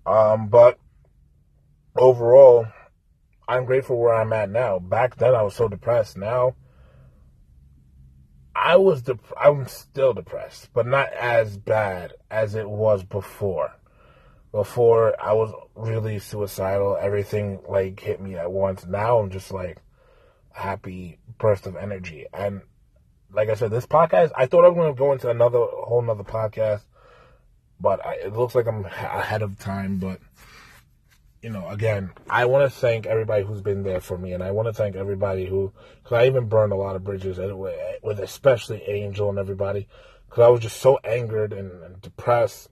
Um, but overall, I'm grateful where I'm at now. Back then, I was so depressed. Now, I was dep- I'm still depressed, but not as bad as it was before. Before I was really suicidal. Everything like hit me at once. Now I'm just like happy burst of energy. And like I said, this podcast, I thought I was going to go into another whole nother podcast, but I, it looks like I'm ahead of time. But you know, again, I want to thank everybody who's been there for me, and I want to thank everybody who, because I even burned a lot of bridges with especially Angel and everybody, because I was just so angered and, and depressed.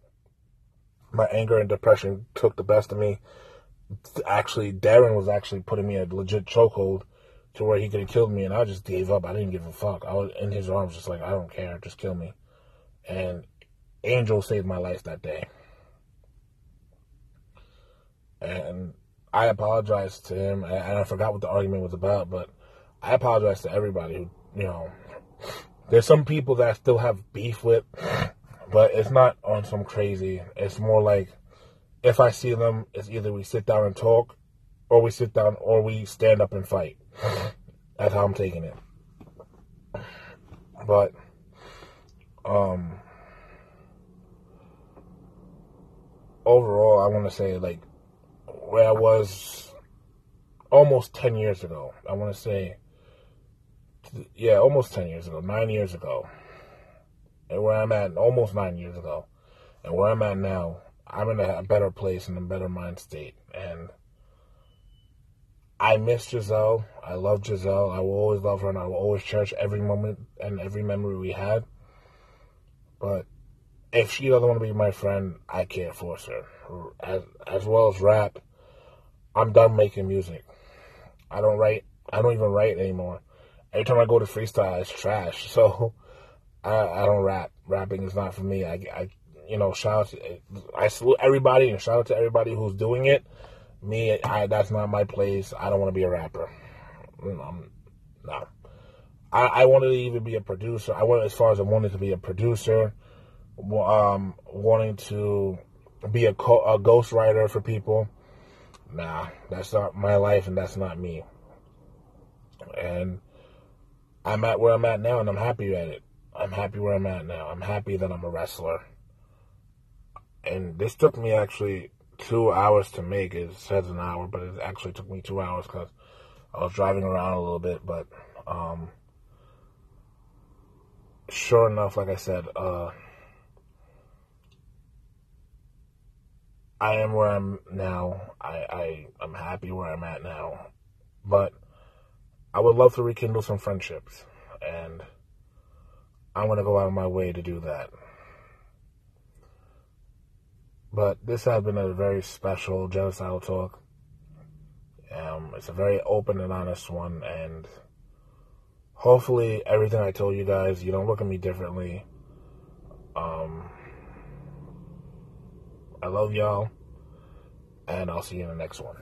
My anger and depression took the best of me. Actually, Darren was actually putting me a legit chokehold to where he could have killed me, and I just gave up. I didn't give a fuck. I was in his arms, just like I don't care, just kill me. And Angel saved my life that day. And I apologized to him, and I forgot what the argument was about, but I apologize to everybody who, you know, there's some people that I still have beef with, but it's not on some crazy. It's more like if I see them, it's either we sit down and talk, or we sit down, or we stand up and fight. That's how I'm taking it. But, um, overall, I want to say, like, where I was almost 10 years ago. I want to say, yeah, almost 10 years ago, nine years ago. And where I'm at, almost nine years ago. And where I'm at now, I'm in a better place and a better mind state. And I miss Giselle. I love Giselle. I will always love her and I will always cherish every moment and every memory we had. But if she doesn't want to be my friend, I can't force her. As, as well as rap, I'm done making music. I don't write. I don't even write anymore. Every time I go to freestyle, it's trash. So I, I don't rap. Rapping is not for me. I, I you know, shout out to, I salute everybody and shout out to everybody who's doing it. Me, I, that's not my place. I don't want to be a rapper. Um, no. I, I wanted to even be a producer. I went as far as I wanted to be a producer, um, wanting to be a, co- a ghostwriter for people nah, that's not my life and that's not me. And I'm at where I'm at now and I'm happy at it. I'm happy where I'm at now. I'm happy that I'm a wrestler. And this took me actually two hours to make. It says an hour, but it actually took me two hours because I was driving around a little bit. But um, sure enough, like I said, uh, I am where I'm now. I, I I'm happy where I'm at now, but I would love to rekindle some friendships, and I'm gonna go out of my way to do that. But this has been a very special genocidal talk. Um, it's a very open and honest one, and hopefully everything I told you guys, you don't look at me differently. Um, I love y'all, and I'll see you in the next one.